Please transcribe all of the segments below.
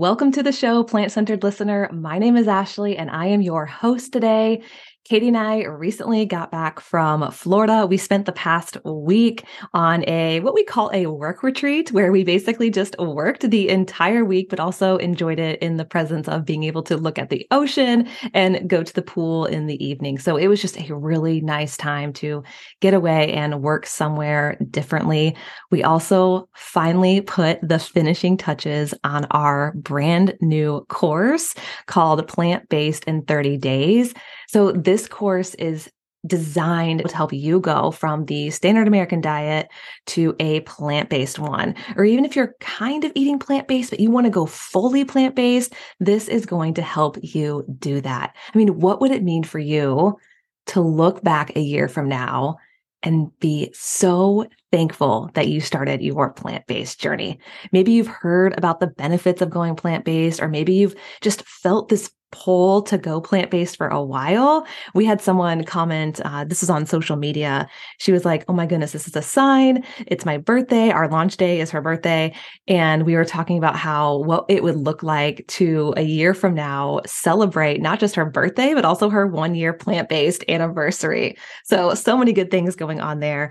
Welcome to the show, Plant Centered Listener. My name is Ashley, and I am your host today. Katie and I recently got back from Florida. We spent the past week on a what we call a work retreat where we basically just worked the entire week, but also enjoyed it in the presence of being able to look at the ocean and go to the pool in the evening. So it was just a really nice time to get away and work somewhere differently. We also finally put the finishing touches on our brand new course called Plant Based in 30 Days. So this course is designed to help you go from the standard American diet to a plant based one. Or even if you're kind of eating plant based, but you want to go fully plant based, this is going to help you do that. I mean, what would it mean for you to look back a year from now and be so thankful that you started your plant based journey? Maybe you've heard about the benefits of going plant based, or maybe you've just felt this pull to go plant based for a while. We had someone comment, uh, this was on social media. She was like, Oh my goodness, this is a sign. It's my birthday. Our launch day is her birthday. And we were talking about how what it would look like to a year from now celebrate not just her birthday, but also her one year plant based anniversary. So, so many good things going on there.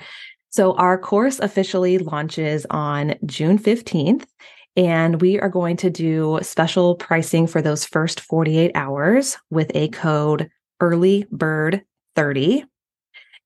So, our course officially launches on June 15th. And we are going to do special pricing for those first 48 hours with a code early bird 30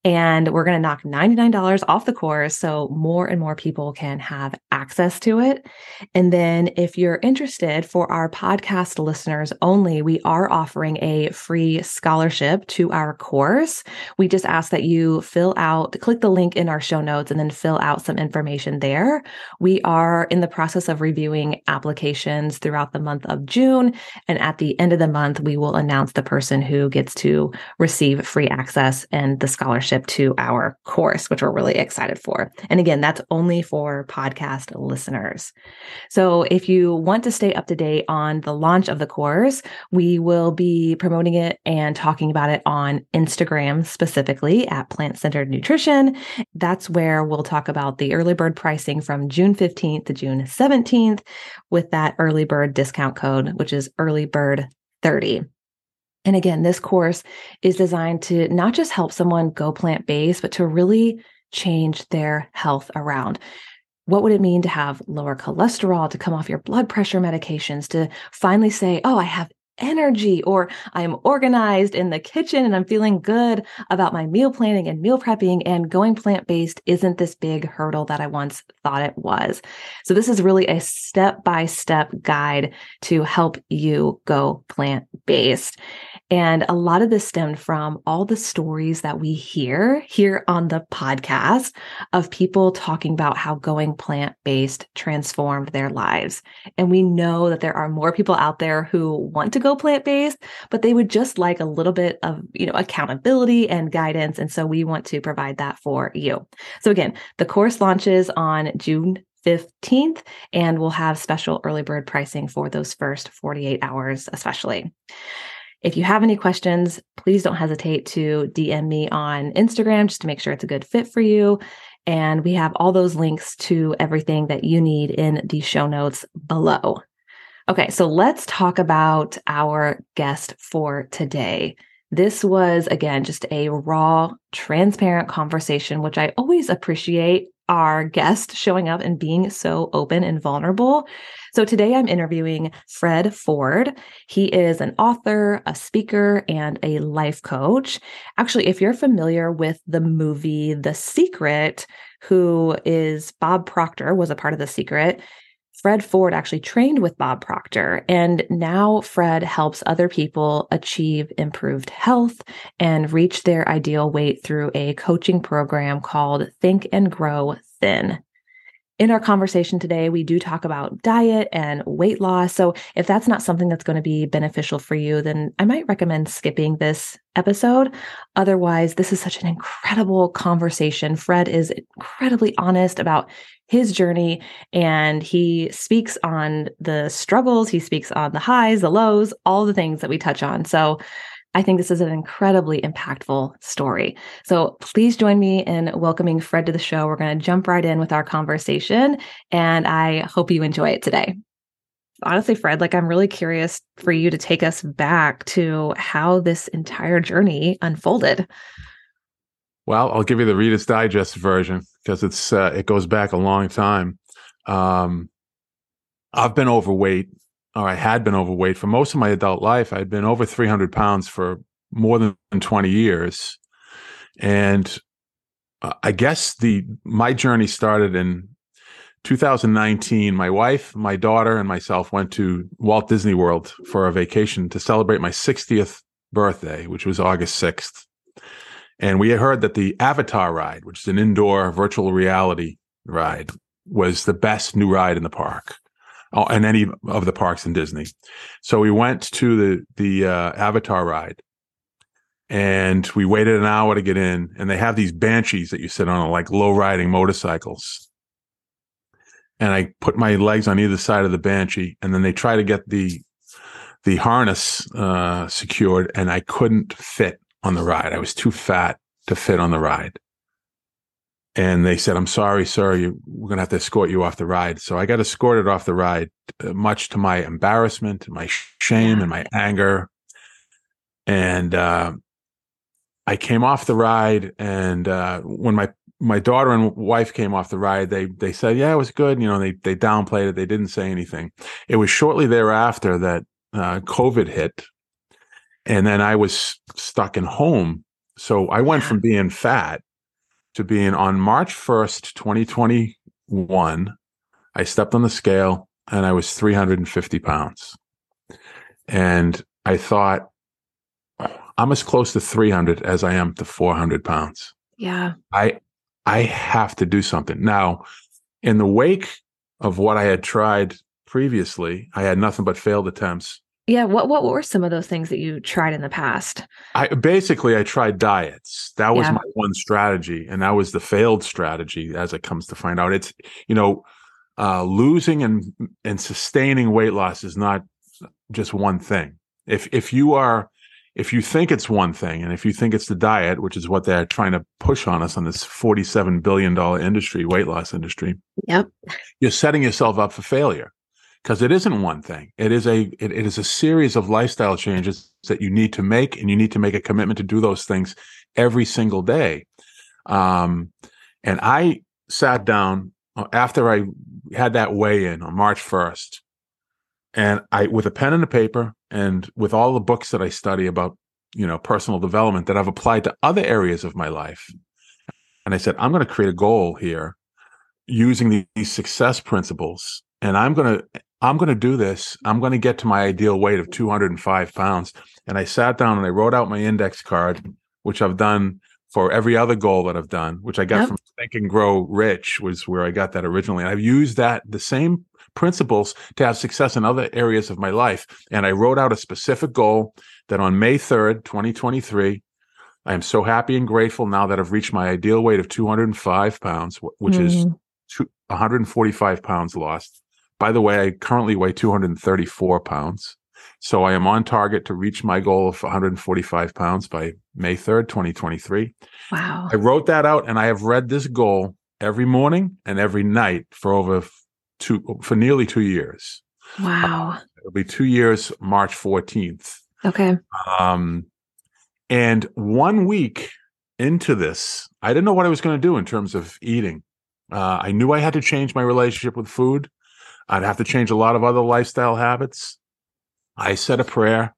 and we're going to knock $99 off the course so more and more people can have access to it. And then if you're interested for our podcast listeners only, we are offering a free scholarship to our course. We just ask that you fill out, click the link in our show notes and then fill out some information there. We are in the process of reviewing applications throughout the month of June. And at the end of the month, we will announce the person who gets to receive free access and the scholarship membership to our course, which we're really excited for. And again, that's only for podcast listeners. So if you want to stay up to date on the launch of the course, we will be promoting it and talking about it on Instagram specifically at Plant Centered Nutrition. That's where we'll talk about the early bird pricing from June 15th to June 17th with that early bird discount code, which is early bird 30. And again, this course is designed to not just help someone go plant based, but to really change their health around. What would it mean to have lower cholesterol, to come off your blood pressure medications, to finally say, Oh, I have energy or I'm organized in the kitchen and I'm feeling good about my meal planning and meal prepping and going plant based isn't this big hurdle that I once thought it was. So this is really a step by step guide to help you go plant based. And a lot of this stemmed from all the stories that we hear here on the podcast of people talking about how going plant based transformed their lives. And we know that there are more people out there who want to go plant based, but they would just like a little bit of, you know, accountability and guidance. And so we want to provide that for you. So again, the course launches on June 15th, and we'll have special early bird pricing for those first 48 hours, especially. If you have any questions, please don't hesitate to DM me on Instagram just to make sure it's a good fit for you. And we have all those links to everything that you need in the show notes below. Okay, so let's talk about our guest for today. This was, again, just a raw, transparent conversation, which I always appreciate our guest showing up and being so open and vulnerable. So today I'm interviewing Fred Ford. He is an author, a speaker, and a life coach. Actually, if you're familiar with the movie The Secret, who is Bob Proctor was a part of The Secret. Fred Ford actually trained with Bob Proctor, and now Fred helps other people achieve improved health and reach their ideal weight through a coaching program called Think and Grow Thin. In our conversation today, we do talk about diet and weight loss. So, if that's not something that's going to be beneficial for you, then I might recommend skipping this episode. Otherwise, this is such an incredible conversation. Fred is incredibly honest about his journey and he speaks on the struggles, he speaks on the highs, the lows, all the things that we touch on. So, I think this is an incredibly impactful story. So please join me in welcoming Fred to the show. We're going to jump right in with our conversation, and I hope you enjoy it today. Honestly, Fred, like I'm really curious for you to take us back to how this entire journey unfolded. Well, I'll give you the Reader's Digest version because it's uh, it goes back a long time. Um, I've been overweight or I had been overweight for most of my adult life. I'd been over 300 pounds for more than 20 years. And uh, I guess the my journey started in 2019. My wife, my daughter, and myself went to Walt Disney World for a vacation to celebrate my 60th birthday, which was August 6th. And we had heard that the Avatar ride, which is an indoor virtual reality ride, was the best new ride in the park in any of the parks in Disney. So we went to the the uh, Avatar ride, and we waited an hour to get in. And they have these banshees that you sit on, like low riding motorcycles. And I put my legs on either side of the banshee, and then they try to get the the harness uh, secured, and I couldn't fit on the ride. I was too fat to fit on the ride and they said, "I'm sorry, sir. You, we're going to have to escort you off the ride." So I got escorted off the ride, uh, much to my embarrassment, my shame, and my anger. And uh, I came off the ride, and uh, when my my daughter and wife came off the ride, they they said, "Yeah, it was good." You know, they they downplayed it. They didn't say anything. It was shortly thereafter that uh, COVID hit, and then I was stuck in home. So I went from being fat to being on March 1st, 2021. I stepped on the scale and I was 350 pounds. And I thought, I'm as close to 300 as I am to 400 pounds. Yeah. I, I have to do something. Now, in the wake of what I had tried previously, I had nothing but failed attempts yeah, what what were some of those things that you tried in the past? I basically I tried diets. That was yeah. my one strategy, and that was the failed strategy as it comes to find out. It's you know, uh, losing and and sustaining weight loss is not just one thing. If if you are if you think it's one thing, and if you think it's the diet, which is what they're trying to push on us on this forty-seven billion dollar industry, weight loss industry, yep, you're setting yourself up for failure because it isn't one thing. It is a it, it is a series of lifestyle changes that you need to make, and you need to make a commitment to do those things every single day. Um, and I sat down uh, after I had that weigh in on March first, and I with a pen and a paper, and with all the books that I study about you know personal development that I've applied to other areas of my life, and I said I'm going to create a goal here using these success principles and I'm going to I'm going to do this. I'm going to get to my ideal weight of 205 pounds. And I sat down and I wrote out my index card, which I've done for every other goal that I've done, which I got yep. from Think and Grow Rich was where I got that originally. And I've used that the same principles to have success in other areas of my life. And I wrote out a specific goal that on May 3rd, 2023, I am so happy and grateful now that I've reached my ideal weight of 205 pounds, which mm. is 145 pounds lost. By the way, I currently weigh 234 pounds. So I am on target to reach my goal of 145 pounds by May 3rd, 2023. Wow. I wrote that out and I have read this goal every morning and every night for over two, for nearly two years. Wow. Uh, it'll be two years, March 14th. Okay. Um, and one week into this, I didn't know what I was going to do in terms of eating. Uh, I knew I had to change my relationship with food. I'd have to change a lot of other lifestyle habits. I said a prayer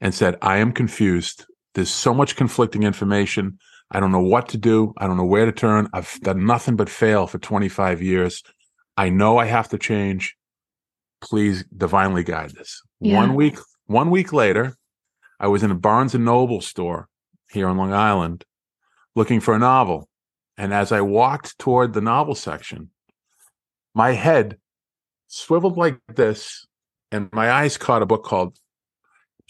and said, I am confused. There's so much conflicting information. I don't know what to do. I don't know where to turn. I've done nothing but fail for 25 years. I know I have to change. Please divinely guide this. Yeah. One week, one week later, I was in a Barnes and Noble store here on Long Island looking for a novel. And as I walked toward the novel section, my head swiveled like this, and my eyes caught a book called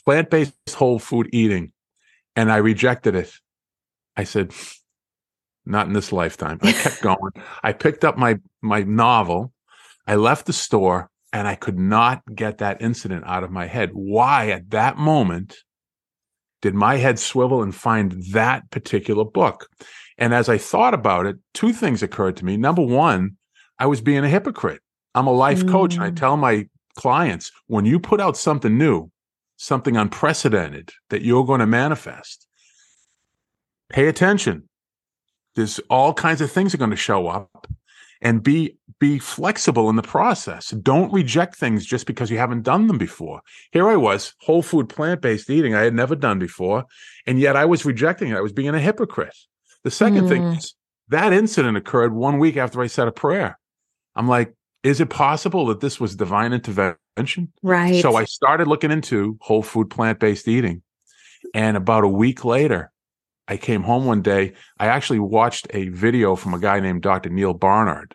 Plant Based Whole Food Eating. And I rejected it. I said, not in this lifetime. I kept going. I picked up my my novel. I left the store and I could not get that incident out of my head. Why at that moment did my head swivel and find that particular book? And as I thought about it, two things occurred to me. Number one, I was being a hypocrite. I'm a life mm. coach and I mm. tell my clients when you put out something new, something unprecedented that you're going to manifest, pay attention there's all kinds of things are going to show up and be be flexible in the process. Don't reject things just because you haven't done them before. Here I was, whole food plant-based eating I had never done before, and yet I was rejecting it. I was being a hypocrite. The second mm. thing is that incident occurred one week after I said a prayer. I'm like, is it possible that this was divine intervention? Right. So I started looking into whole food plant-based eating. And about a week later, I came home one day. I actually watched a video from a guy named Dr. Neal Barnard.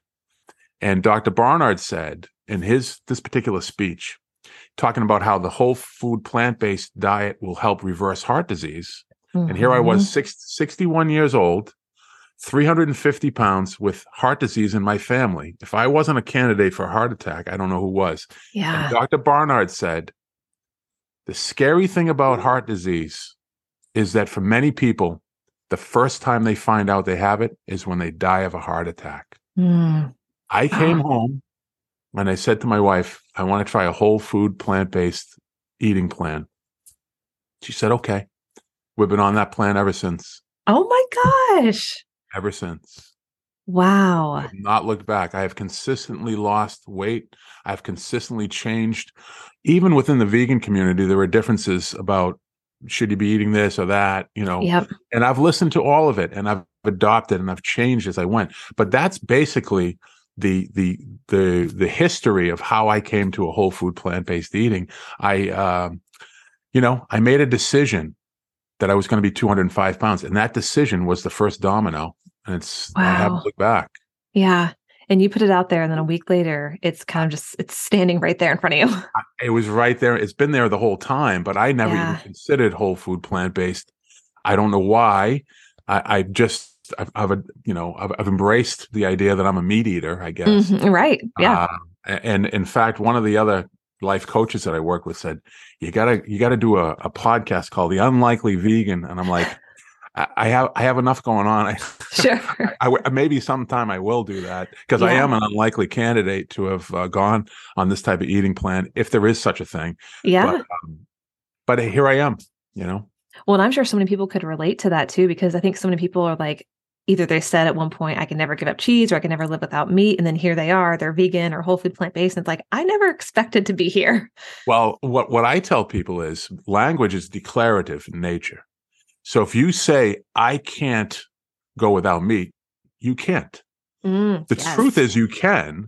And Dr. Barnard said in his this particular speech, talking about how the whole food plant-based diet will help reverse heart disease. Mm-hmm. And here I was, mm-hmm. six, 61 years old, 350 pounds with heart disease in my family. If I wasn't a candidate for a heart attack, I don't know who was. Yeah. And Dr. Barnard said, the scary thing about heart disease is that for many people, the first time they find out they have it is when they die of a heart attack. Mm. I came oh. home and I said to my wife, I want to try a whole food, plant based eating plan. She said, okay. We've been on that plan ever since. Oh my gosh. Ever since. Wow. I have not looked back. I have consistently lost weight. I've consistently changed. Even within the vegan community, there were differences about should you be eating this or that you know yep. and i've listened to all of it and i've adopted and i've changed as i went but that's basically the the the the history of how i came to a whole food plant-based eating i uh, you know i made a decision that i was going to be 205 pounds and that decision was the first domino and it's wow. i haven't looked back yeah and you put it out there and then a week later it's kind of just it's standing right there in front of you it was right there it's been there the whole time but i never yeah. even considered whole food plant-based i don't know why i, I just I've, I've, you know I've, I've, embraced the idea that i'm a meat eater i guess mm-hmm. right yeah uh, and in fact one of the other life coaches that i work with said you gotta you gotta do a, a podcast called the unlikely vegan and i'm like I have I have enough going on. Sure. I, I, maybe sometime I will do that because yeah. I am an unlikely candidate to have uh, gone on this type of eating plan if there is such a thing. Yeah. But, um, but here I am. You know. Well, and I'm sure so many people could relate to that too because I think so many people are like either they said at one point I can never give up cheese or I can never live without meat and then here they are they're vegan or whole food plant based and it's like I never expected to be here. Well, what what I tell people is language is declarative in nature. So if you say, I can't go without meat, you can't. Mm, the yes. truth is, you can.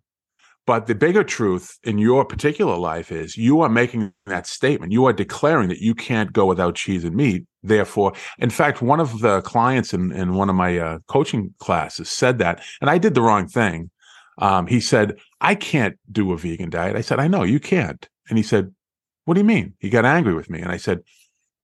But the bigger truth in your particular life is you are making that statement. You are declaring that you can't go without cheese and meat. Therefore, in fact, one of the clients in, in one of my uh, coaching classes said that, and I did the wrong thing. Um, he said, I can't do a vegan diet. I said, I know you can't. And he said, What do you mean? He got angry with me. And I said,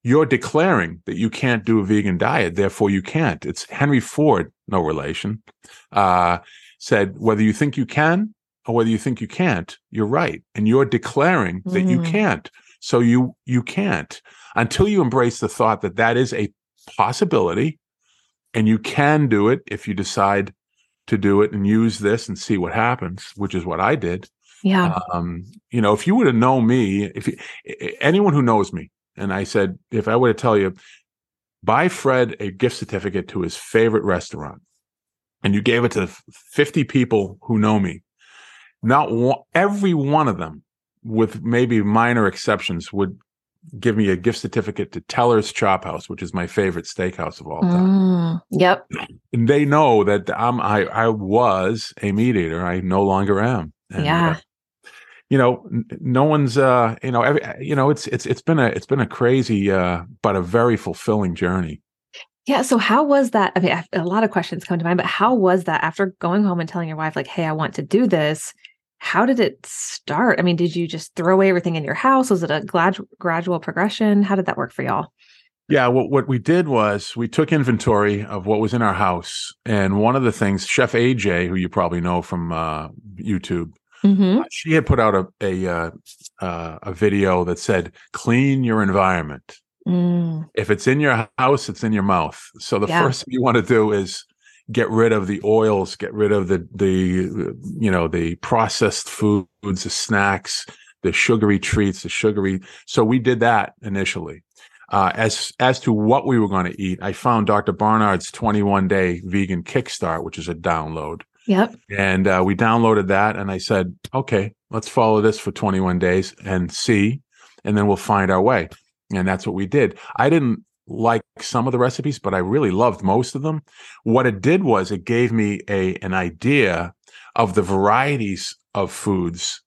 you're declaring that you can't do a vegan diet, therefore you can't. It's Henry Ford, no relation, uh, said whether you think you can or whether you think you can't, you're right, and you're declaring that mm. you can't. So you you can't until you embrace the thought that that is a possibility, and you can do it if you decide to do it and use this and see what happens, which is what I did. Yeah. Um, you know, if you would have known me, if you, anyone who knows me and I said, if I were to tell you, buy Fred a gift certificate to his favorite restaurant, and you gave it to 50 people who know me, not one, every one of them, with maybe minor exceptions, would give me a gift certificate to Teller's Chop House, which is my favorite steakhouse of all time. Mm, yep. And they know that I'm I I was a meat eater. I no longer am. And, yeah. Uh, you know no one's uh you know every, you know it's it's it's been a it's been a crazy uh but a very fulfilling journey yeah so how was that i mean a lot of questions come to mind but how was that after going home and telling your wife like hey i want to do this how did it start? I mean, did you just throw away everything in your house? Was it a glad- gradual progression? How did that work for y'all? Yeah, what what we did was we took inventory of what was in our house, and one of the things, Chef AJ, who you probably know from uh, YouTube, Mm-hmm. uh, she had put out a a uh, uh, a video that said, "Clean your environment. Mm, If it's in your house, it's in your mouth." So the Yeah. first thing you want to do is get rid of the oils, get rid of the the you know the processed foods, the snacks, the sugary treats, the sugary. So we did that initially. Uh, as as to what we were going to eat, I found Dr. Barnard's 21 day vegan kickstart, which is a download, Yep. and uh, we downloaded that. And I said, okay, let's follow this for 21 days and see, and then we'll find our way. And that's what we did. I didn't like some of the recipes, but I really loved most of them. What it did was it gave me a an idea of the varieties of foods.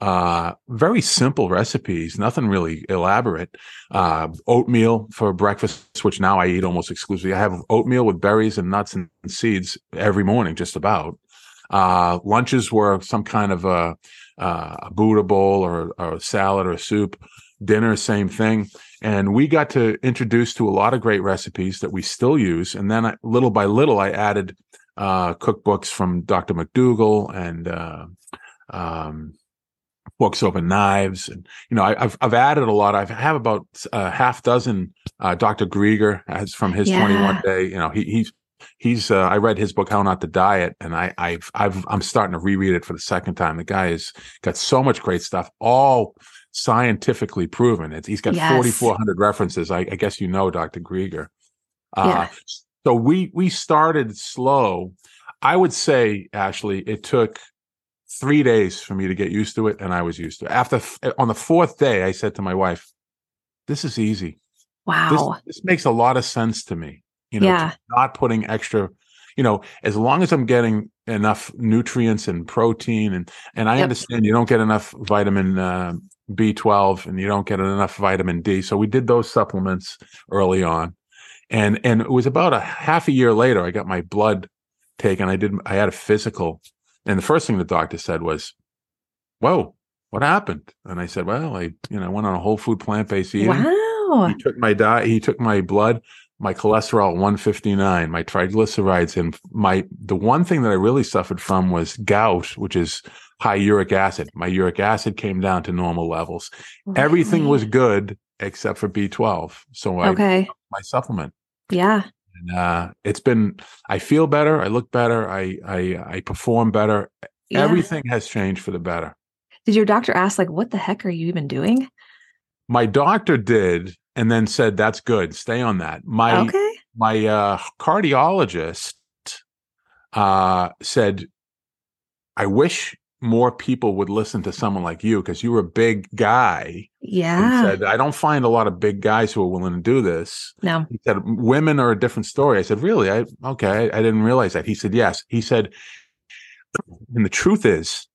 Uh, very simple recipes, nothing really elaborate. Uh, oatmeal for breakfast, which now I eat almost exclusively. I have oatmeal with berries and nuts and seeds every morning, just about. Uh, lunches were some kind of a, uh, a Buddha bowl or, or a salad or a soup. Dinner, same thing. And we got to introduce to a lot of great recipes that we still use. And then I, little by little, I added uh, cookbooks from Dr. McDougall and uh, um, Forks Over Knives. And, you know, I, I've, I've added a lot. I have about a half dozen uh, Dr. Greger as from his Yeah. 21 day, you know, he, he's, he's, uh, I read his book, How Not to Diet, and I, I've, I've, I'm starting to reread it for the second time. The guy has got so much great stuff, all scientifically proven. It's, he's got Yes. 4,400 references. I, I guess you know Dr. Greger. Uh, Yeah. So we we started slow. I would say, Ashley, it took three days for me to get used to it, and I was used to it. After on the fourth day, I said to my wife, "This is easy. This, Wow. this makes a lot of sense to me. You know, Yeah. not putting extra. You know, as long as I'm getting enough nutrients and protein, and and I Yep. understand you don't get enough vitamin uh, B12 and you don't get enough vitamin D. So we did those supplements early on, and and it was about a half a year later I got my blood taken. I did. I had a physical, and the first thing the doctor said was, "Whoa, what happened?" And I said, "Well, I you know went on a whole food plant based eating." Wow. He took my diet. He took my blood, my cholesterol 159, my triglycerides, and my the one thing that I really suffered from was gout, which is high uric acid. My uric acid came down to normal levels. Everything was good except for B12. So I okay. my supplement. Yeah. And, uh, it's been. I feel better. I look better. I I I perform better. Yeah. Everything has changed for the better. Did your doctor ask like, what the heck are you even doing? My doctor did, and then said, "That's good. Stay on that." My okay. my uh, cardiologist uh, said, "I wish more people would listen to someone like you because you were a big guy." Yeah. said, "I don't find a lot of big guys who are willing to do this." no. He said, "Women are a different story." I said, "Really? I okay. I, I didn't realize that." He said, "Yes." He said, "And the truth is,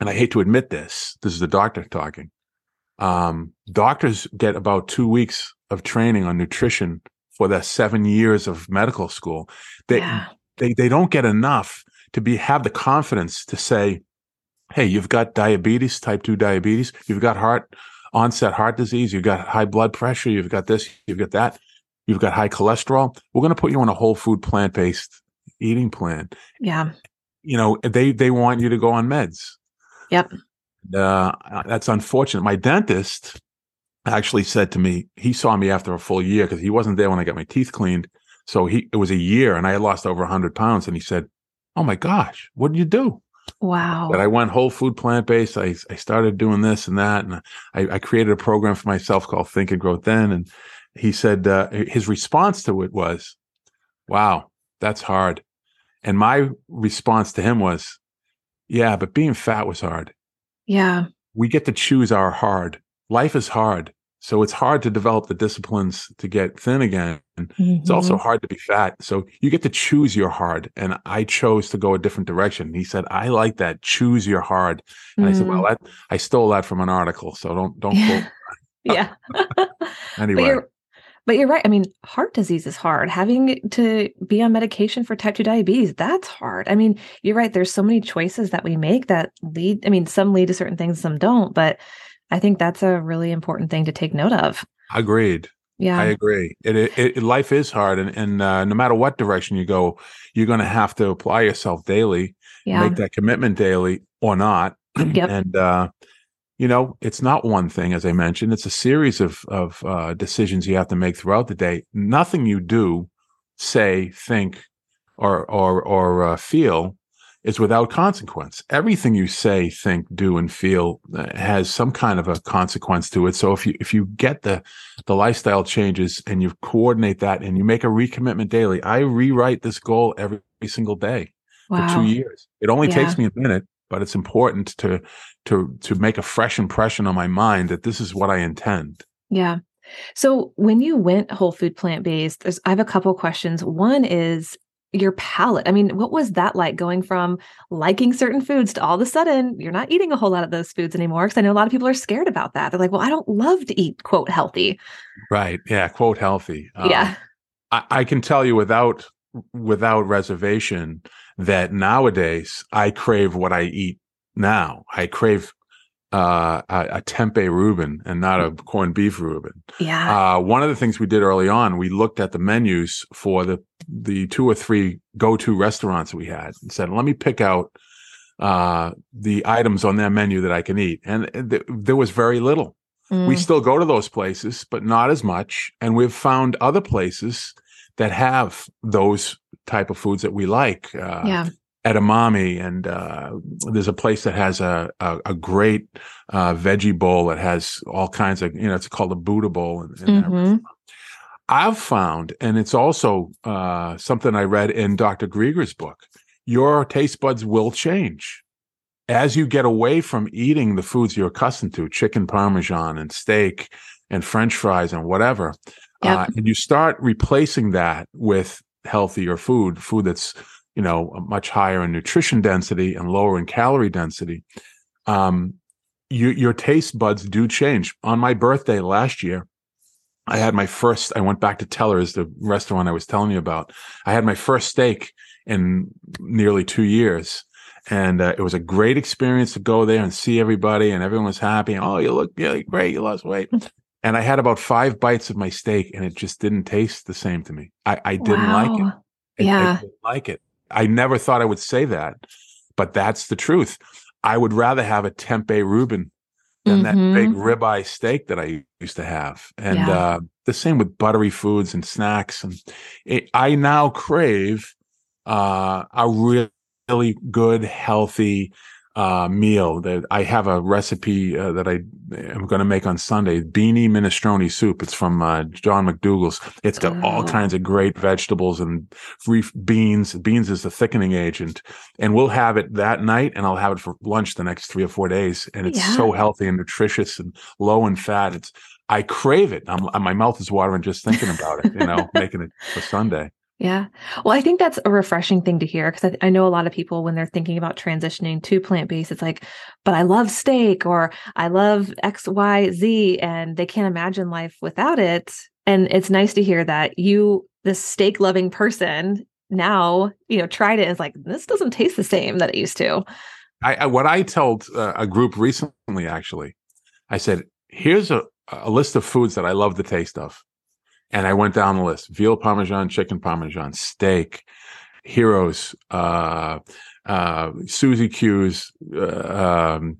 and I hate to admit this, this is the doctor talking. Um, doctors get about two weeks of training on nutrition for their seven years of medical school. They yeah. they they don't get enough to be have the confidence to say, "Hey, you've got diabetes, type two diabetes. You've got heart onset heart disease. You've got high blood pressure. You've got this. You've got that. You've got high cholesterol. We're going to put you on a whole food plant based eating plan. Yeah. You know, they they want you to go on meds. Yep. Uh, that's unfortunate. My dentist actually said to me, he saw me after a full year because he wasn't there when I got my teeth cleaned. So he it was a year, and I had lost over hundred pounds. And he said, "Oh my gosh, what did you do?" Wow. That I went whole food plant based. I I started doing this and that, and I, I created a program for myself called Think and Grow Thin. And he said uh, his response to it was, "Wow, that's hard." And my response to him was, "Yeah, but being fat was hard. yeah. We get to choose our hard. Life is hard." So it's hard to develop the disciplines to get thin again. It's also Mhm. hard to be fat. So you get to choose your hard. And I chose to go a different direction. He said, I like that. Choose your hard. And I said. Well, that, I stole that from an article. So don't, don't quote. yeah. Anyway. But you're But you're right. I mean, heart disease is hard. Having to be on medication for type 2 diabetes, that's hard. I mean, you're right. There's so many choices that we make that lead, I mean, some lead to certain things, some don't. But I think that's a really important thing to take note of. Agreed. Yeah, I agree. It, it, it life is hard, and, and uh, no matter what direction you go, you're going to have to apply yourself daily, yeah. make that commitment daily or not. Yep. and uh, you know, it's not one thing, as I mentioned. It's a series of of uh, decisions you have to make throughout the day. Nothing you do, say, think, or or or uh, feel is without consequence. Everything you say, think, do, and feel uh, has some kind of a consequence to it. So if you if you get the the lifestyle changes and you coordinate that and you make a recommitment daily, I rewrite this goal every single day wow. for two years. It only Yeah. takes me a minute, but it's important to to to make a fresh impression on my mind that this is what I intend. Yeah. So when you went whole food plant based, I have a couple questions. One is your palate. I mean, what was that like going from liking certain foods to all of a sudden you're not eating a whole lot of those foods anymore? Because I know a lot of people are scared about that. They're like, well, I don't love to eat quote healthy. Right. Yeah. Quote healthy. Um, yeah. I, I can tell you without without reservation that nowadays I crave what I eat now. I crave uh, a, a tempeh Reuben and not a corned beef Reuben. Yeah. Uh, one of the things we did early on, we looked at the menus for the the two or three go to restaurants we had and said, "Let me pick out uh, the items on their menu that I can eat," and th- there was very little. We Mm, still go to those places, but not as much. And we've found other places that have those type of foods that we like. Uh, yeah. edamame and uh, there's a place that has a a, a great uh, veggie bowl that has all kinds of you know it's called a Buddha bowl that Mhm. I've found, and it's also uh, something I read in Dr. Greger's book, your taste buds will change as you get away from eating the foods you're accustomed to, chicken parmesan and steak and French fries and whatever, Yep. uh, and you start replacing that with healthier food, food that's you know much higher in nutrition density and lower in calorie density. Um, you, your taste buds do change. On my birthday last year, I had my first, I went back to Teller's, the restaurant I was telling you about. I had my first steak in nearly two years. And uh, it was a great experience to go there and see everybody, and everyone was happy. Oh, you look really great. You lost weight. and I had about five bites of my steak, and it just didn't taste the same to me. I, I didn't like it. Wow. I- I Yeah. didn't like it. I never thought I would say that, but that's the truth. I would rather have a tempeh Reuben than that big Mhm. ribeye steak that I used to have. And Yeah. uh, the same with buttery foods and snacks. And it, I now crave uh, a really good, healthy uh, meal. That I have a recipe uh, that I am going to make on Sunday: beanie minestrone soup. It's from uh, John McDougall's. It's got all Oh. kinds of great vegetables and free beans. Beans is the thickening agent, and we'll have it that night, and I'll have it for lunch the next three or four days. And it's Yeah. so healthy and nutritious and low in fat. It's I crave it. I'm, my mouth is watering just thinking about it. You know, making it for Sunday. Yeah. Well, I think that's a refreshing thing to hear because I, I know a lot of people, when they're thinking about transitioning to plant based, it's like, but I love steak or I love X, Y, Z, and they can't imagine life without it. And it's nice to hear that you, this steak loving person, now, you know, tried it and is like, this doesn't taste the same that it used to. I, I what I told uh, a group recently, actually, I said, "Here's a, a list of foods that I love the taste of," and I went down the list: veal parmesan, chicken parmesan, steak, heroes, uh, uh, Suzy Q's, uh, um,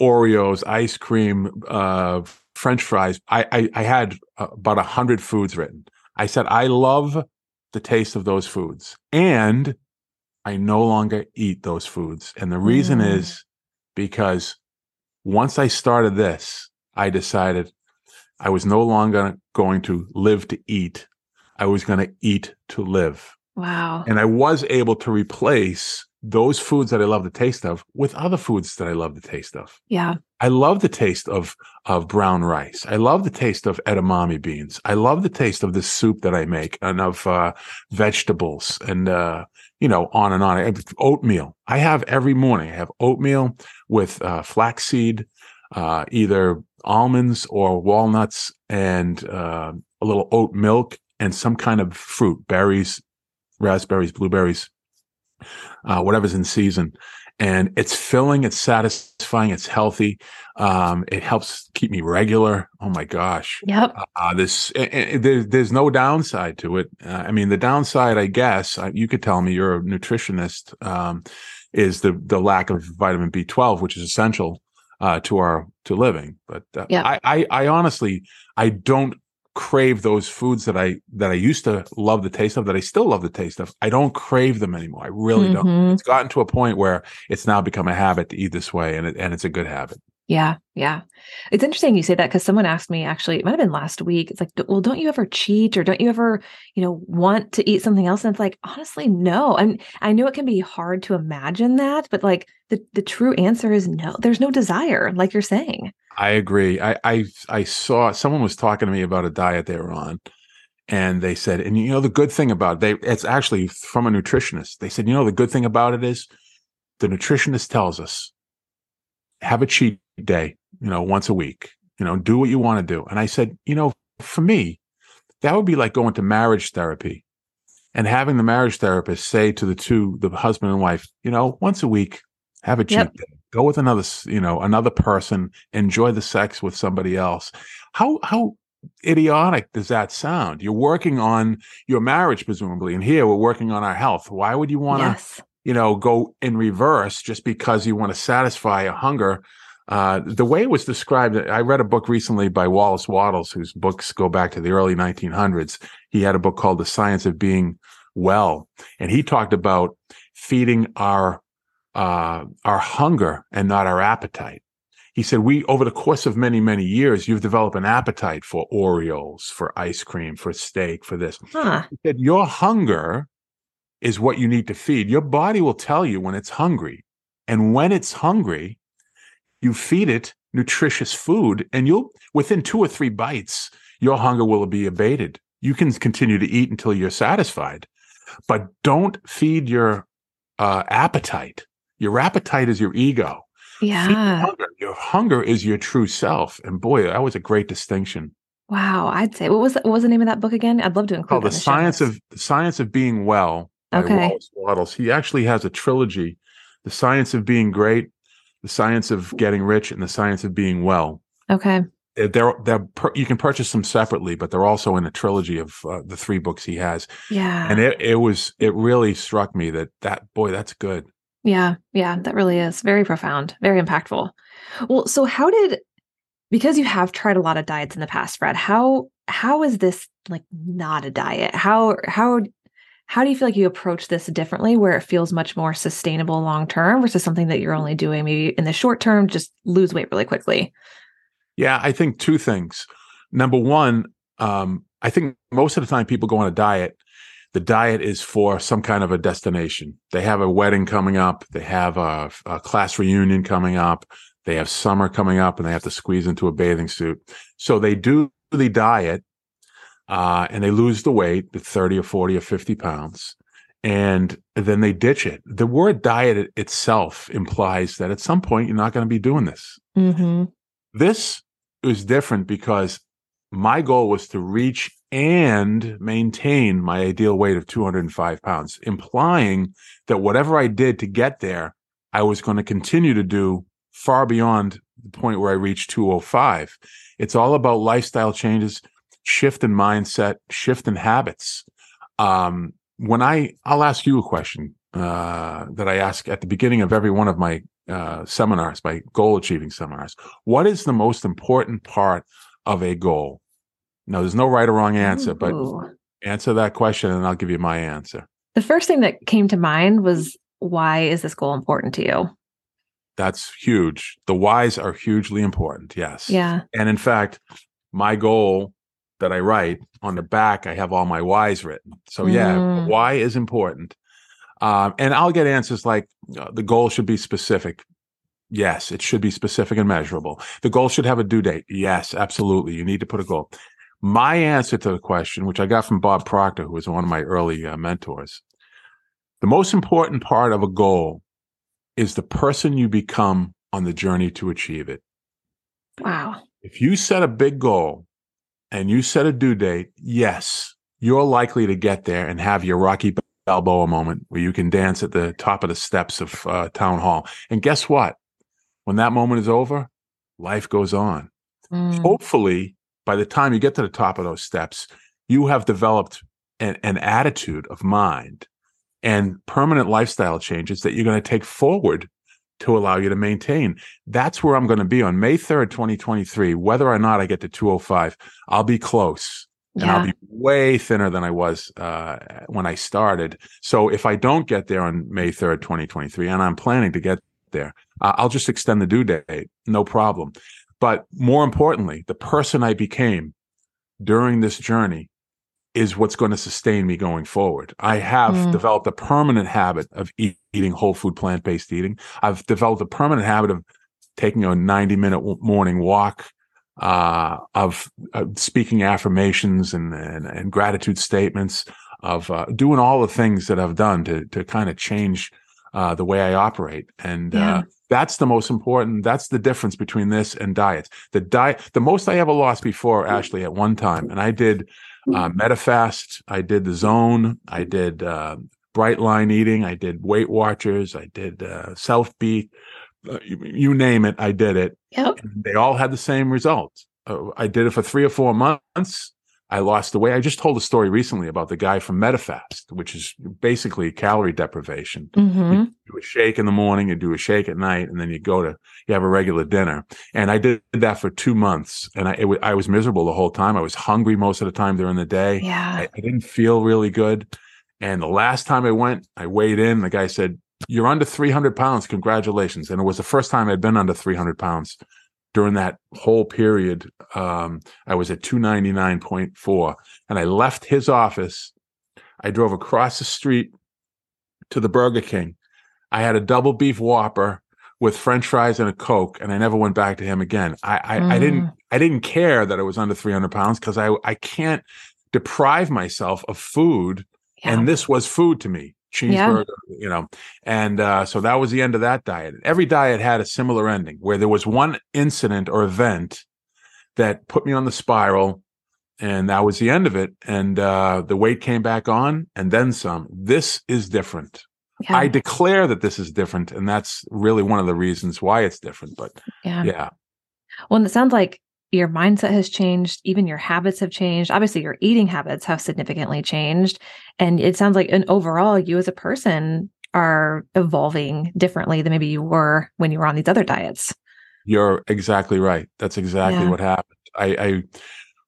Oreos, ice cream, uh, French fries. I I, I had uh, about a hundred foods written. I said, "I love the taste of those foods," and I no longer eat those foods. And the reason Mm. is because once I started this, I decided I was no longer going to live to eat. I was going to eat to live. Wow. And I was able to replace those foods that I love the taste of with other foods that I love the taste of. Yeah. I love the taste of of brown rice. I love the taste of edamame beans. I love the taste of the soup that I make and of uh, vegetables and uh, you know on and on. Oatmeal. I have every morning. I have oatmeal with uh, flaxseed, uh, either almonds or walnuts, and uh, a little oat milk, and some kind of fruit, berries, raspberries, blueberries, uh, whatever's in season. And it's filling, it's satisfying, it's healthy. Um, it helps keep me regular. Oh my gosh. Yep. Uh, this, uh, there, there's no downside to it. Uh, I mean, the downside, I guess, uh, you could tell me you're a nutritionist, um, is the, the lack of vitamin B12, which is essential, uh, to our, to living. But, uh, Yep. I, I, I honestly, I don't crave those foods that I that I used to love the taste of that I still love the taste of. I don't crave them anymore. I really don't. Mhm. It's gotten to a point where it's now become a habit to eat this way and it, and it's a good habit. Yeah, yeah. It's interesting you say that because someone asked me actually, it might have been last week. It's like, well, don't you ever cheat or don't you ever, you know, want to eat something else? And it's like, honestly, no. And I know it can be hard to imagine that, but like the the true answer is no. There's no desire, like you're saying. I agree. I I I saw someone was talking to me about a diet they were on and they said and you know the good thing about it, they it's actually from a nutritionist. They said, "You know the good thing about it is the nutritionist tells us have a cheat day, you know, once a week. You know, do what you want to do." And I said, "You know, for me, that would be like going to marriage therapy and having the marriage therapist say to the two, the husband and wife, you know, once a week, have a cheat Yep. day. Go with another, you know, another person, enjoy the sex with somebody else. How, how idiotic does that sound? You're working on your marriage, presumably. And here we're working on our health. Why would you want to, yes. you know, go in reverse just because you want to satisfy a hunger? Uh, the way it was described, I read a book recently by Wallace Wattles, whose books go back to the early 1900s. He had a book called The Science of Being Well, and he talked about feeding our uh, our hunger and not our appetite. He said, we, over the course of many, many years, you've developed an appetite for Oreos, for ice cream, for steak, for this. Huh. He said, your hunger is what you need to feed. Your body will tell you when it's hungry. And when it's hungry, you feed it nutritious food and you'll, within two or three bites, your hunger will be abated. You can continue to eat until you're satisfied, but don't feed your uh, appetite. Your appetite is your ego. Feed your Yeah. hunger. Your hunger is your true self. And boy, that was a great distinction. Wow. I'd say what was the, what was the name of that book again? I'd love to include that the show science of the science of being well Okay. Wallace Wattles. He actually has a trilogy: the science of being great, the science of getting rich, and the science of being well. Okay. They're, they're you can purchase them separately, but they're also in a trilogy of uh, the three books he has. Yeah. And it, it was it really struck me that that boy that's good. Yeah, yeah, that really is very profound, very impactful. Well, so how did because you have tried a lot of diets in the past, Fred, how how is this like not a diet? How how how do you feel like you approach this differently where it feels much more sustainable long term versus something that you're only doing maybe in the short term just lose weight really quickly? Yeah, I think two things. Number one, um, I think most of the time people go on a diet, the diet is for some kind of a destination. They have a wedding coming up, they have a, a class reunion coming up, they have summer coming up, and they have to squeeze into a bathing suit. So they do the diet, uh, and they lose the weight, the 30 or 40 or 50 pounds. And then they ditch it. The word diet itself implies that at some point you're not going to be doing this. Mm-hmm. This is different because my goal was to reach and maintain my ideal weight of 205 pounds, implying that whatever I did to get there, I was going to continue to do far beyond the point where I reached 205. It's all about lifestyle changes, shift in mindset, shift in habits. Um, when I, I'll ask you a question uh, that I ask at the beginning of every one of my uh, seminars, my goal achieving seminars. What is the most important part of a goal? Now, there's no right or wrong answer, but answer that question and I'll give you my answer. the first thing that came to mind was why is this goal important to you? That's huge. The whys are hugely important. Yes. Yeah. And in fact, my goal that I write on the back, I have all my whys written. So yeah, Mm. why is important. Um, and I'll get answers like uh, the goal should be specific. Yes, it should be specific and measurable. The goal should have a due date. Yes, absolutely. You need to put a goal. My answer to the question, which I got from Bob Proctor, who was one of my early uh, mentors, the most important part of a goal is the person you become on the journey to achieve it Wow. if you set a big goal and you set a due date, yes, you're likely to get there and have your Rocky Balboa moment where you can dance at the top of the steps of uh, town hall. And guess what? When that moment is over, life goes on. Mm. Hopefully, by the time you get to the top of those steps, you have developed an, an attitude of mind and permanent lifestyle changes that you're going to take forward to allow you to maintain. That's where I'm going to be on May 3rd, 2023. Whether or not I get to 205, I'll be close. Yeah. And I'll be way thinner than I was uh, when I started. So if I don't get there on May 3rd, 2023, and I'm planning to get there, uh, I'll just extend the due date. No problem. But more importantly, the person I became during this journey is what's going to sustain me going forward. I have mm. developed a permanent habit of eat, eating whole food, plant based eating. I've developed a permanent habit of taking a 90 minute morning walk, uh, of uh, speaking affirmations and, and, and, gratitude statements, of uh, doing all the things that I've done to, to kind of change uh, the way I operate. And yeah. Uh, that's the most important. That's the difference between this and diets. The diet, the most I ever lost before, Ashley, at one time, and I did uh, Medifast. I did the Zone. I did uh, Bright Line Eating. I did Weight Watchers. I did uh, South Beach. Uh, you, you, name it, I did it. Yep. they all had the same results. Uh, I did it for three or four months. I lost the weight. I just told a story recently about the guy from Medifast, which is basically calorie deprivation. Mm-hmm. You do a shake in the morning, you do a shake at night, and then you go to you have a regular dinner. And I did that for two months, and I it, I was miserable the whole time. I was hungry most of the time during the day. Yeah, I, I didn't feel really good. And the last time I went, I weighed in. The guy said, "You're under 300 pounds. Congratulations!" And it was the first time I'd been under 300 pounds during that whole period, um, I was at 299.4 and I left his office. I drove across the street to the Burger King. I had a double beef whopper with french fries and a coke and i never went back to him again i i, mm. I didn't i didn't care that i was under 300 pounds because i i can't deprive myself of food yeah. and this was food to me cheeseburger, yeah. you know. And uh, so that was the end of that diet. Every diet had a similar ending where there was one incident or event that put me on the spiral, and that was the end of it. And uh, the weight came back on, and then some. This is different. Yeah. I declare that this is different, and that's really one of the reasons why it's different. But yeah, yeah. Well, and it sounds like your mindset has changed, even your habits have changed. Obviously, your eating habits have significantly changed. And it sounds like, and overall, you as a person are evolving differently than maybe you were when you were on these other diets. You're exactly right. That's exactly yeah. what happened. I, I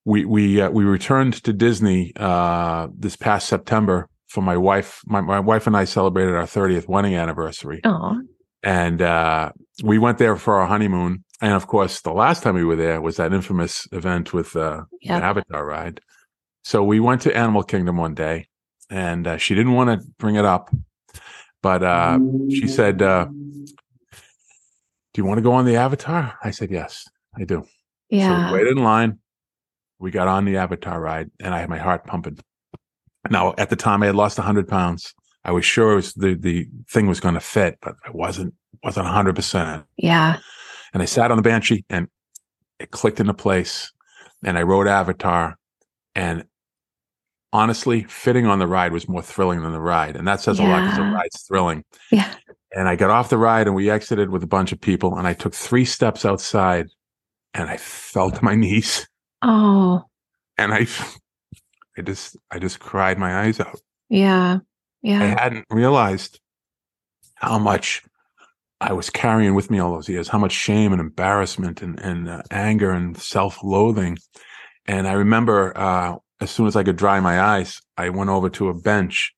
we we uh, we returned to Disney uh, this past September for my wife. My, my wife and I celebrated our 30th wedding anniversary. Aww. And uh, we went there for our honeymoon and of course, the last time we were there was that infamous event with uh, yep. the Avatar ride. So we went to Animal Kingdom one day, and uh, she didn't want to bring it up, but uh, she said, uh, "Do you want to go on the Avatar?" I said, "Yes, I do." Yeah. So we waited in line. We got on the Avatar ride, and I had my heart pumping. Now, at the time, I had lost hundred pounds. I was sure was the the thing was going to fit, but I wasn't wasn't hundred percent. Yeah. And I sat on the Banshee and it clicked into place. And I wrote Avatar. And honestly, fitting on the ride was more thrilling than the ride. And that says yeah. a lot because the ride's thrilling. Yeah. And I got off the ride and we exited with a bunch of people. And I took three steps outside and I fell to my knees. Oh. And I I just I just cried my eyes out. Yeah. Yeah. I hadn't realized how much I was carrying with me all those years, how much shame and embarrassment and, and uh, anger and self loathing. And I remember uh, as soon as I could dry my eyes, I went over to a bench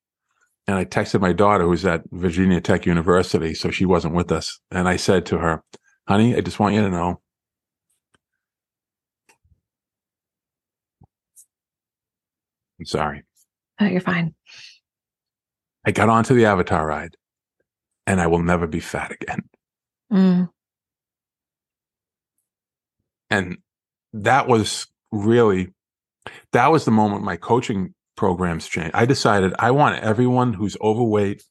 and I texted my daughter, who's at Virginia Tech University. So she wasn't with us. And I said to her, honey, I just want you to know I'm sorry. Oh, you're fine. I got onto the Avatar ride and I will never be fat again. Mm. And that was really, that was the moment my coaching programs changed. I decided I want everyone who's overweight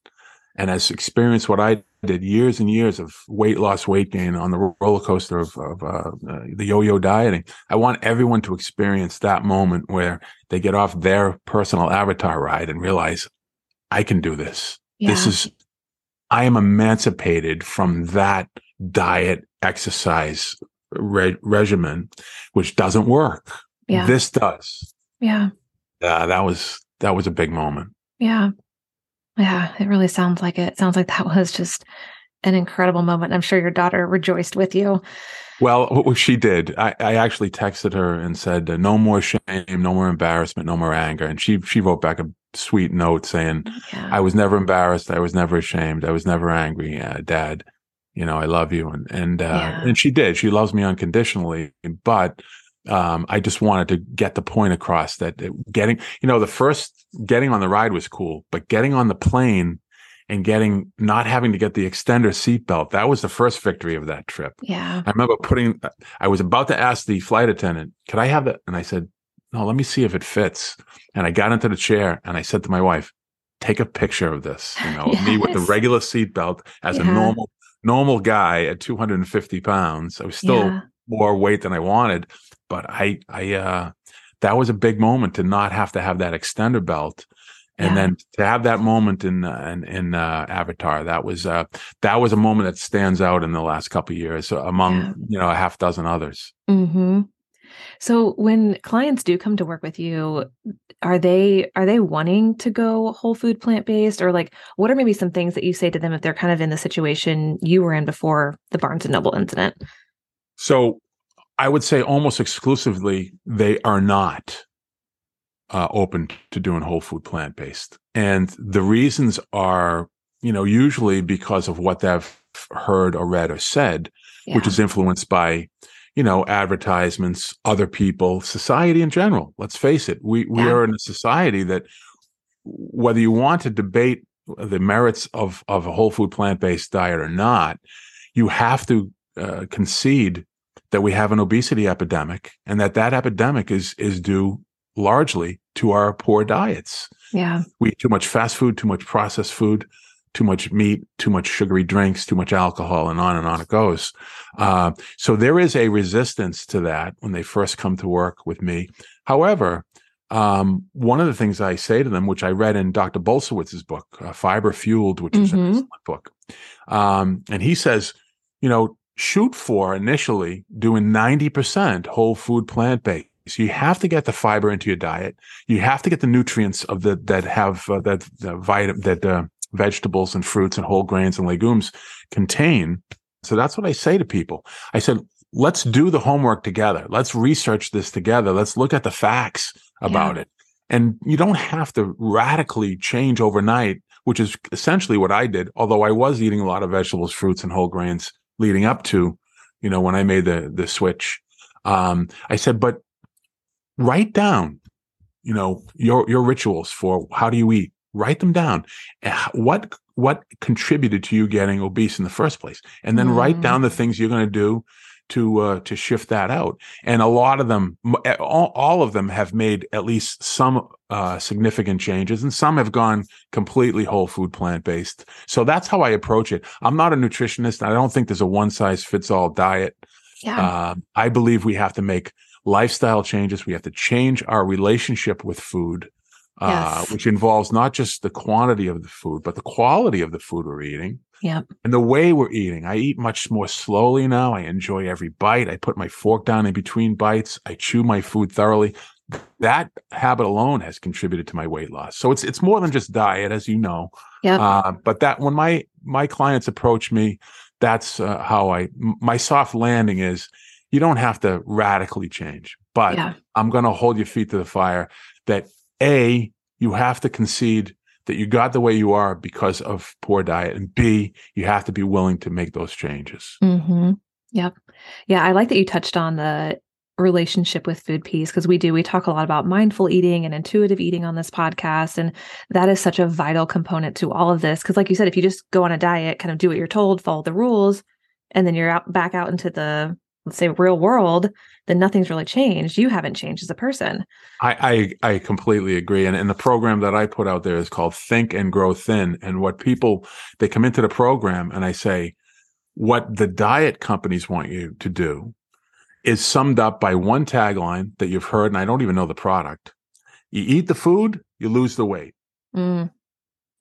and has experienced what I did years and years of weight loss, weight gain on the roller coaster of, of uh, the yo-yo dieting. I want everyone to experience that moment where they get off their personal avatar ride and realize, I can do this. Yeah. This is, I am emancipated from that diet exercise re- regimen, which doesn't work. Yeah. This does. Yeah. Uh, that was that was a big moment. Yeah. Yeah, it really sounds like it. Sounds like that was just an incredible moment. I'm sure your daughter rejoiced with you. Well, she did. I, I actually texted her and said, "No more shame, no more embarrassment, no more anger." And she she wrote back a sweet note saying, yeah. "I was never embarrassed. I was never ashamed. I was never angry, uh, Dad. You know, I love you." And and uh, yeah. and she did. She loves me unconditionally. But um, I just wanted to get the point across that getting, you know, the first getting on the ride was cool, but getting on the plane and getting not having to get the extender seatbelt, that was the first victory of that trip. Yeah. I remember putting, I was about to ask the flight attendant, could I have that? And I said, no, let me see if it fits. And I got into the chair and I said to my wife, take a picture of this, you know, yes. me with the regular seatbelt as yeah. a normal, normal guy at 250 pounds. I was still yeah. more weight than I wanted but I, I, uh, that was a big moment to not have to have that extender belt. And yeah. then to have that moment in uh, in, in uh, Avatar, that was uh, that was a moment that stands out in the last couple years among yeah. you know a half dozen others. Mm-hmm. So when clients do come to work with you, are they are they wanting to go whole food plant based, or like what are maybe some things that you say to them if they're kind of in the situation you were in before the Barnes and Noble incident? So I would say almost exclusively they are not uh, open to doing whole food plant based. And the reasons are, you know, usually because of what they've heard or read or said, yeah. which is influenced by, you know, advertisements, other people, society in general. Let's face it. We, we yeah. are in a society that whether you want to debate the merits of, of a whole food plant based diet or not, you have to uh, concede that we have an obesity epidemic and that that epidemic is is due largely to our poor diets. Yeah. We eat too much fast food, too much processed food, too much meat, too much sugary drinks, too much alcohol, and on and on it goes. Uh, so there is a resistance to that when they first come to work with me. However, um, one of the things I say to them, which I read in Dr. Bulsiewicz's book, uh, Fiber Fueled, which mm-hmm. is an mm-hmm. excellent book, um, and he says, you know, shoot for initially doing 90% whole food plant based. You have to get the fiber into your diet. You have to get the nutrients of the that have uh, that uh, vitamin that uh, vegetables and fruits and whole grains and legumes contain. So that's what I say to people. I said, let's do the homework together. Let's research this together. Let's look at the facts about yeah. it. And you don't have to radically change overnight, which is essentially what I did. Although I was eating a lot of vegetables, fruits, and whole grains leading up to, you know, when I made the the switch. Um, I said, but write down, you know, your your rituals for how do you eat. Write them down. What what contributed to you getting obese in the first place, and then mm. write down the things you're going to do to uh, to shift that out. And a lot of them, all, all of them, have made at least some uh, significant changes, and some have gone completely whole food plant based. So that's how I approach it. I'm not a nutritionist. I don't think there's a one size fits all diet. Yeah. Uh, I believe we have to make lifestyle changes. We have to change our relationship with food. Uh, which involves not just the quantity of the food, but the quality of the food we're eating. Yeah. And the way we're eating, I eat much more slowly now. I enjoy every bite. I put my fork down in between bites. I chew my food thoroughly. That habit alone has contributed to my weight loss. So it's it's more than just diet, as you know. Yeah. Uh, but that when my my clients approach me, that's uh, how I my soft landing is. You don't have to radically change, but yeah. I'm going to hold your feet to the fire. That a you have to concede that you got the way you are because of poor diet, and B, you have to be willing to make those changes. Mm-hmm. Yep. Yeah, I like that you touched on the relationship with food piece because we do we talk a lot about mindful eating and intuitive eating on this podcast and that is such a vital component to all of this because like you said if you just go on a diet kind of do what you're told follow the rules and then you're out back out into the let's say real world, then nothing's really changed. You haven't changed as a person. I I, I completely agree. And, and the program that I put out there is called Think and Grow Thin. And what people they come into the program and I say, what the diet companies want you to do is summed up by one tagline that you've heard, and I don't even know the product. You eat the food, you lose the weight. Mm.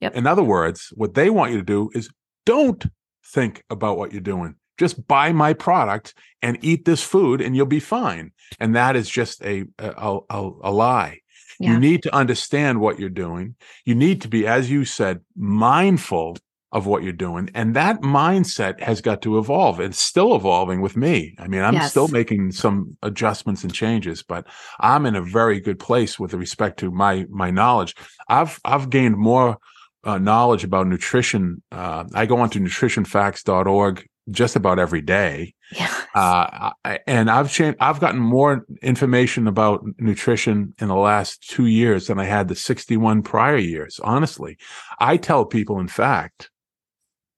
Yep. In other words, what they want you to do is don't think about what you're doing. Just buy my product and eat this food, and you'll be fine. And that is just a a, a, a lie. Yeah. You need to understand what you're doing. You need to be, as you said, mindful of what you're doing. And that mindset has got to evolve. It's still evolving with me. I mean, I'm yes. still making some adjustments and changes, but I'm in a very good place with respect to my my knowledge. I've I've gained more uh, knowledge about nutrition. Uh, I go onto nutritionfacts.org just about every day. Yeah. Uh, and I've changed, I've gotten more information about nutrition in the last two years than I had the 61 prior years. Honestly, I tell people, in fact,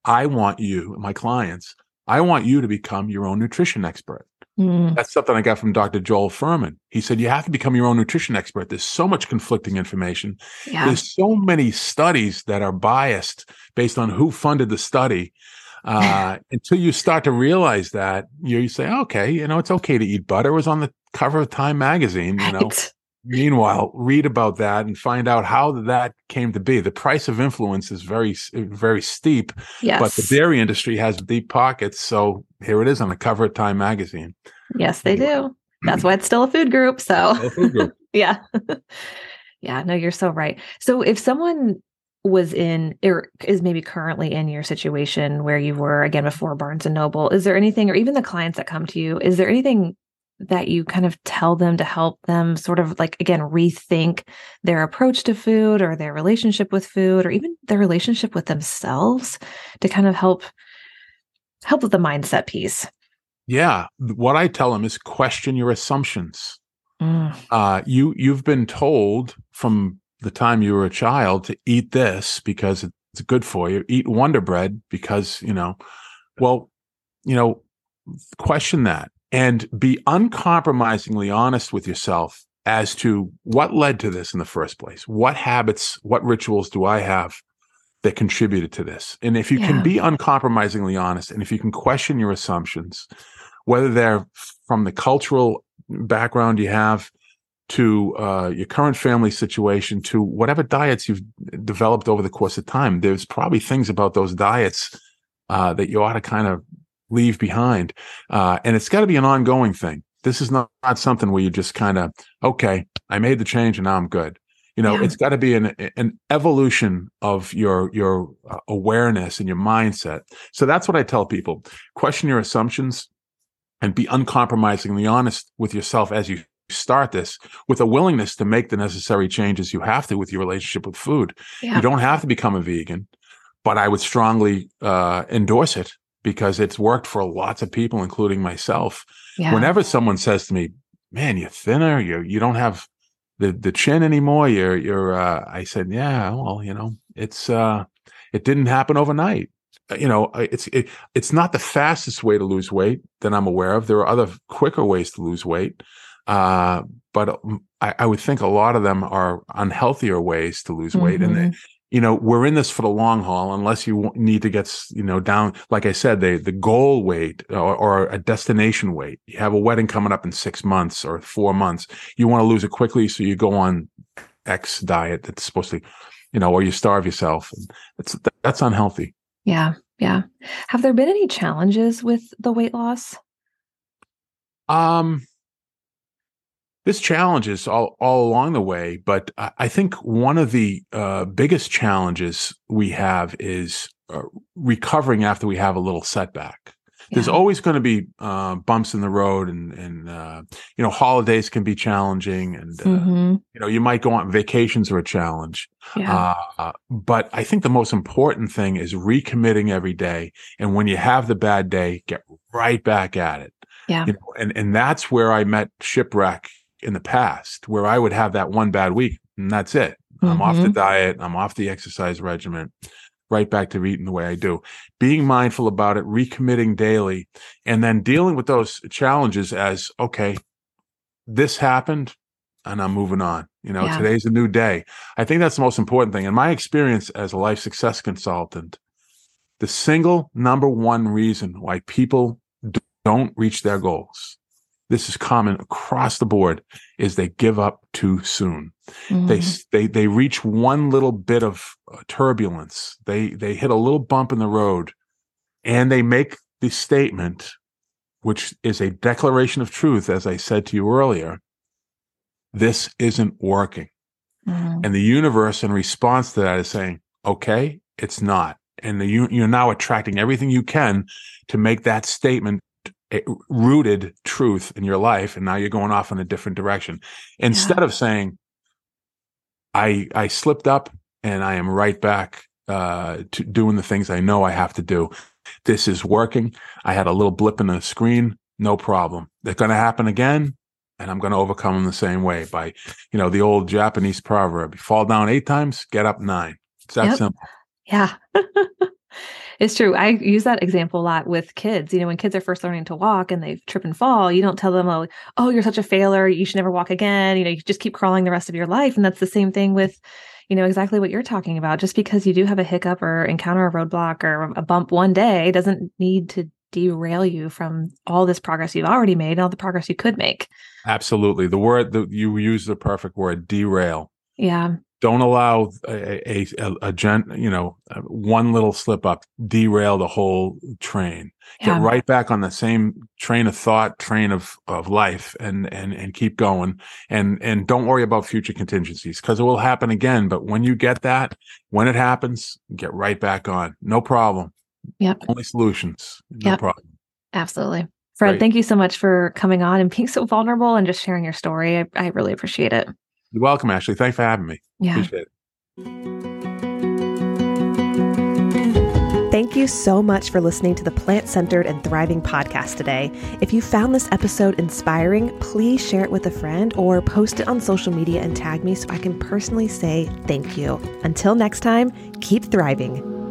I want you, my clients, I want you to become your own nutrition expert. Mm. That's something I got from Dr. Joel Fuhrman. He said, You have to become your own nutrition expert. There's so much conflicting information. Yeah. There's so many studies that are biased based on who funded the study. Uh, until you start to realize that, you, you say, okay, you know, it's okay to eat butter. It was on the cover of Time magazine, you know. Meanwhile, read about that and find out how that came to be. The price of influence is very, very steep, yes. but the dairy industry has deep pockets. So here it is on the cover of Time magazine. Yes, they do. That's why it's still a food group. So, food group. yeah. yeah, no, you're so right. So if someone was in or is maybe currently in your situation where you were again before Barnes and Noble, is there anything, or even the clients that come to you, is there anything that you kind of tell them to help them sort of like again rethink their approach to food or their relationship with food or even their relationship with themselves to kind of help help with the mindset piece? Yeah. What i tell them is question your assumptions. Mm. uh, you you've been told from the time you were a child to eat this because it's good for you eat wonder bread because you know well you know question that and be uncompromisingly honest with yourself as to what led to this in the first place. What habits, what rituals do I have that contributed to this? And if you yeah. can be uncompromisingly honest and if you can question your assumptions, whether they're from the cultural background you have to uh, your current family situation to whatever diets you've developed over the course of time, there's probably things about those diets uh, that you ought to kind of leave behind. Uh, and it's got to be an ongoing thing. This is not, not something where you just kind of, okay, I made the change and now I'm good. You know, yeah. it's got to be an an evolution of your your uh, awareness and your mindset. So that's what I tell people: question your assumptions and be uncompromisingly honest with yourself as you start this with a willingness to make the necessary changes you have to with your relationship with food. Yeah. You don't have to become a vegan, but I would strongly uh, endorse it because it's worked for lots of people, including myself. Yeah. Whenever someone says to me, "Man, you're thinner. You you don't have the the chin anymore. You're you're," uh, I said, "Yeah, well, you know, it's uh, it didn't happen overnight. Uh, you know, it's it, it's not the fastest way to lose weight that I'm aware of. There are other quicker ways to lose weight." Uh, but um, I, I, would think a lot of them are unhealthier ways to lose weight, mm-hmm. and they, mm-hmm you know, we're in this for the long haul unless you need to get, you know, down, like I said, the, the goal weight or, or, a destination weight. You have a wedding coming up in six months or four months. You want to lose it quickly. So you go on X diet that's supposed to, you know, or you starve yourself. That's, that's unhealthy. Yeah. Yeah. Have there been any challenges with the weight loss? Um, this challenges all, all along the way, but I think one of the uh, biggest challenges we have is uh, recovering after we have a little setback. Yeah. There's always going to be uh, bumps in the road, and and uh, you know holidays can be challenging, and uh, mm-hmm. you know you might go on vacations are a challenge. Yeah. Uh, but I think the most important thing is recommitting every day, and when you have the bad day, get right back at it. Yeah. You know, and and that's where I met shipwreck in the past where I would have that one bad week and that's it. Mm-hmm. I'm off the mm-hmm. diet. I'm off the exercise regimen right back to eating the way I do. Being mindful about it, recommitting daily, and then dealing with those challenges as okay, this happened and I'm moving on. You know, yeah. today's a new day. I think that's the most important thing. In my experience as a life success consultant, the single number one reason why people don't reach their goals this is common across the board is they give up too soon mm-hmm. they they they reach one little bit of uh, turbulence they they hit a little bump in the road and they make the statement which is a declaration of truth as i said to you earlier this isn't working mm-hmm. and the universe in response to that is saying okay it's not and the, you're now attracting everything you can to make that statement rooted truth in your life and now you're going off in a different direction. Instead yeah. of saying i i slipped up and i am right back uh to doing the things i know i have to do. This is working. I had a little blip in the screen. No problem. They're going to happen again and i'm going to overcome them the same way by you know the old japanese proverb fall down eight times get up nine. It's that yep. simple. Yeah It's true. I use that example a lot with kids. You know, when kids are first learning to walk and they trip and fall, you don't tell them, oh, oh, you're such a failure. You should never walk again. You know, you just keep crawling the rest of your life. And that's the same thing with, you know, exactly what you're talking about. Just because you do have a hiccup or encounter a roadblock or a bump one day doesn't need to derail you from all this progress you've already made and all the progress you could make. Absolutely. The word that you use the perfect word, derail. Yeah don't allow a, a, a, a gent, you know, uh, one little slip up derail the whole train. Yeah. Get right back on the same train of thought, train of, of life and, and, and keep going. And, and don't worry about future contingencies because it will happen again. But when you get that, when it happens, get right back on. No problem. Yep. Only solutions. No yep. problem. Absolutely. Fred, Great. thank you so much for coming on and being so vulnerable and just sharing your story. I, I really appreciate it. You're welcome, Ashley. Thanks for having me. Yeah. Appreciate it. Thank you so much for listening to the Plant Centered and Thriving podcast today. If you found this episode inspiring, please share it with a friend or post it on social media and tag me so I can personally say thank you. Until next time, keep thriving.